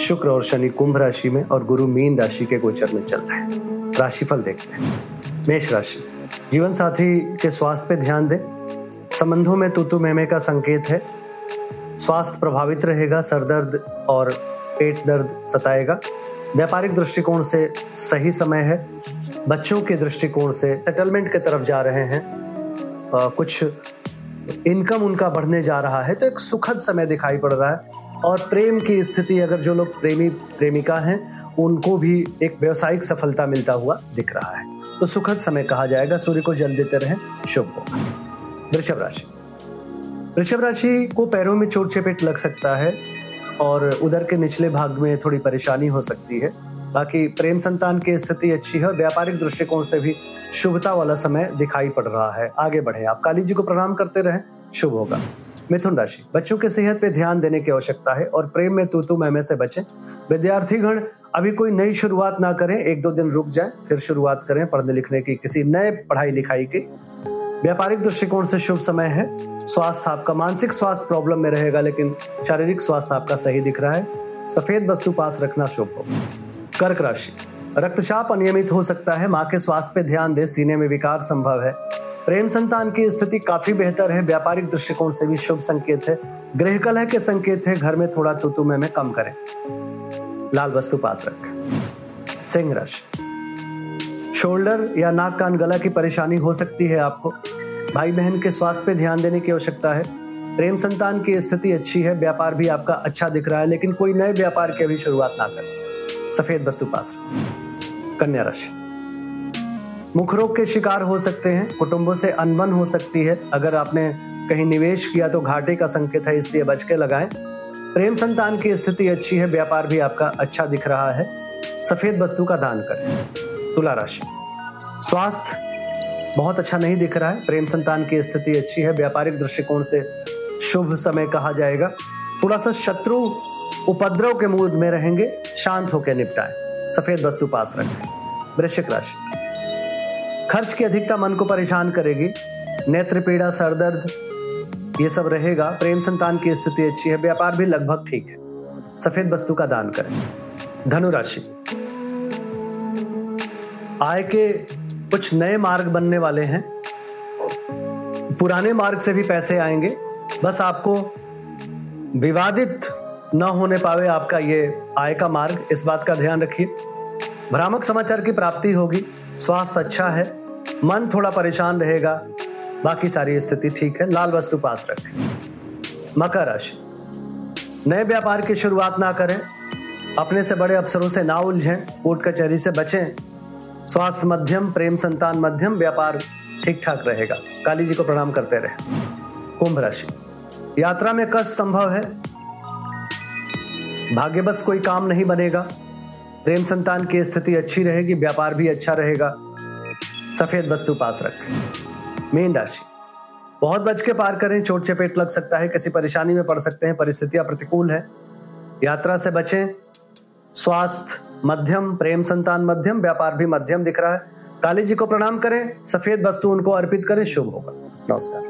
शुक्र और शनि कुंभ राशि में और गुरु मीन राशि के गोचर में चल रहे हैं। राशिफल देखते हैं। मेष राशि। जीवन साथी के स्वास्थ्य पे ध्यान दें। संबंधों में तुतु मेमे का संकेत है। स्वास्थ्य प्रभावित रहेगा सर दर्द और पेट दर्द सताएगा। व्यापारिक दृष्टिकोण से सही समय है। बच्चों के दृष्टिकोण से सेटलमेंट की तरफ़ जा रहे हैं। आ, कुछ इनकम उनका बढ़ने जा रहा है तो एक सुखद समय दिखाई पड़ रहा है। और प्रेम की स्थिति अगर जो लोग प्रेमी, प्रेमिका हैं, उनको भी एक व्यवसायिक सफलता मिलता हुआ दिख रहा है। तो सुखद समय कहा जाएगा। सूर्य को जल देते रहे, शुभ होगा वृषभ राशि। वृषभ राशि को पैरों में चोट चपेट लग सकता है और उधर के निचले भाग में थोड़ी परेशानी हो सकती है। बाकी प्रेम संतान की स्थिति अच्छी है और व्यापारिक दृष्टिकोण से भी शुभता वाला समय दिखाई पड़ रहा है। आगे बढ़े आप। काली जी को प्रणाम करते रहें। शुभ होगा। मिथुन राशि। बच्चों की सेहत पे ध्यान देने की आवश्यकता है और प्रेम में तू तू मैं से बचें। विद्यार्थी गण अभी कोई नई शुरुआत ना करें, एक दो दिन रुक जाए, फिर शुरुआत करें पढ़ने लिखने की, किसी नए पढ़ाई लिखाई की। व्यापारिक दृष्टिकोण से शुभ समय है। स्वास्थ्य आपका, मानसिक स्वास्थ्य प्रॉब्लम में रहेगा, लेकिन शारीरिक स्वास्थ्य आपका सही दिख रहा है। सफ़ेद वस्तु पास रखना शुभ हो। कर्क राशि। रक्तचाप अनियमित हो सकता है। माँ के स्वास्थ्य पे ध्यान दे, सीने में विकार संभव है। प्रेम संतान की स्थिति काफ़ी बेहतर है। व्यापारिक दृष्टिकोण से भी शुभ संकेत है। गृह कलह के संकेत है घर में थोड़ा तुतु में, कम करें। लाल वस्तु पास रखें। सिंह राशि। शोल्डर या नाक कान गला की परेशानी हो सकती है आपको। भाई बहन के स्वास्थ्य पे ध्यान देने की आवश्यकता है। प्रेम संतान की स्थिति अच्छी है व्यापार भी आपका अच्छा दिख रहा है लेकिन कोई नए व्यापार की अभी शुरुआत ना करें। सफ़ेद वस्तु पास कन्या राशि। मुख रोग के शिकार हो सकते हैं, कुटुंबों से अनबन हो सकती है। अगर आपने कहीं निवेश किया तो घाटे का संकेत है, इसलिए बच के लगाएँ। प्रेम संतान की स्थिति अच्छी है, व्यापार भी आपका अच्छा दिख रहा है। सफ़ेद वस्तु का दान करें। तुला राशि। स्वास्थ्य बहुत अच्छा नहीं दिख रहा है। प्रेम संतान की स्थिति अच्छी है, व्यापारिक दृष्टिकोण से शुभ समय कहा जाएगा। थोड़ा सा शत्रु उपद्रव के मूड में रहेंगे, शांत होकर निपटाएँ। सफ़ेद वस्तु पास रखें। वृश्चिक राशि। खर्च की अधिकता मन को परेशान करेगी। नेत्र पीड़ा सरदर्द ये सब रहेगा। प्रेम संतान की स्थिति अच्छी है, व्यापार भी लगभग ठीक है। सफ़ेद वस्तु का दान करें। धनुराशि। आय के कुछ नए मार्ग बनने वाले हैं। पुराने मार्ग से भी पैसे आएँगे। बस आपको विवादित न होने पावे आपका ये आय का मार्ग। इस बात का ध्यान रखिए। भ्रामक समाचार की प्राप्ति होगी। स्वास्थ्य अच्छा है। मन थोड़ा परेशान रहेगा। बाकी सारी स्थिति ठीक है। लाल वस्तु पास रखें। मकर राशि। नए व्यापार की शुरुआत ना करें। अपने से बड़े अफसरों से ना उलझें। कोर्ट कचहरी से बचें। स्वास्थ्य मध्यम, प्रेम संतान मध्यम, व्यापार ठीक ठाक रहेगा। काली जी को प्रणाम करते रहे। कुंभ राशि। यात्रा में कष्ट संभव है। भाग्य बस कोई काम नहीं बनेगा। प्रेम संतान की स्थिति अच्छी रहेगी। व्यापार भी अच्छा रहेगा। सफ़ेद वस्तु पास रखें। मीन राशि। बहुत बच के पार करें, चोट चपेट लग सकता है, किसी परेशानी में पड़ सकते हैं, परिस्थितियाँ प्रतिकूल है। यात्रा से बचें। स्वास्थ्य मध्यम, प्रेम संतान मध्यम, व्यापार भी मध्यम दिख रहा है। काली जी को प्रणाम करें, सफ़ेद वस्तु उनको अर्पित करें, शुभ होगा। नमस्कार।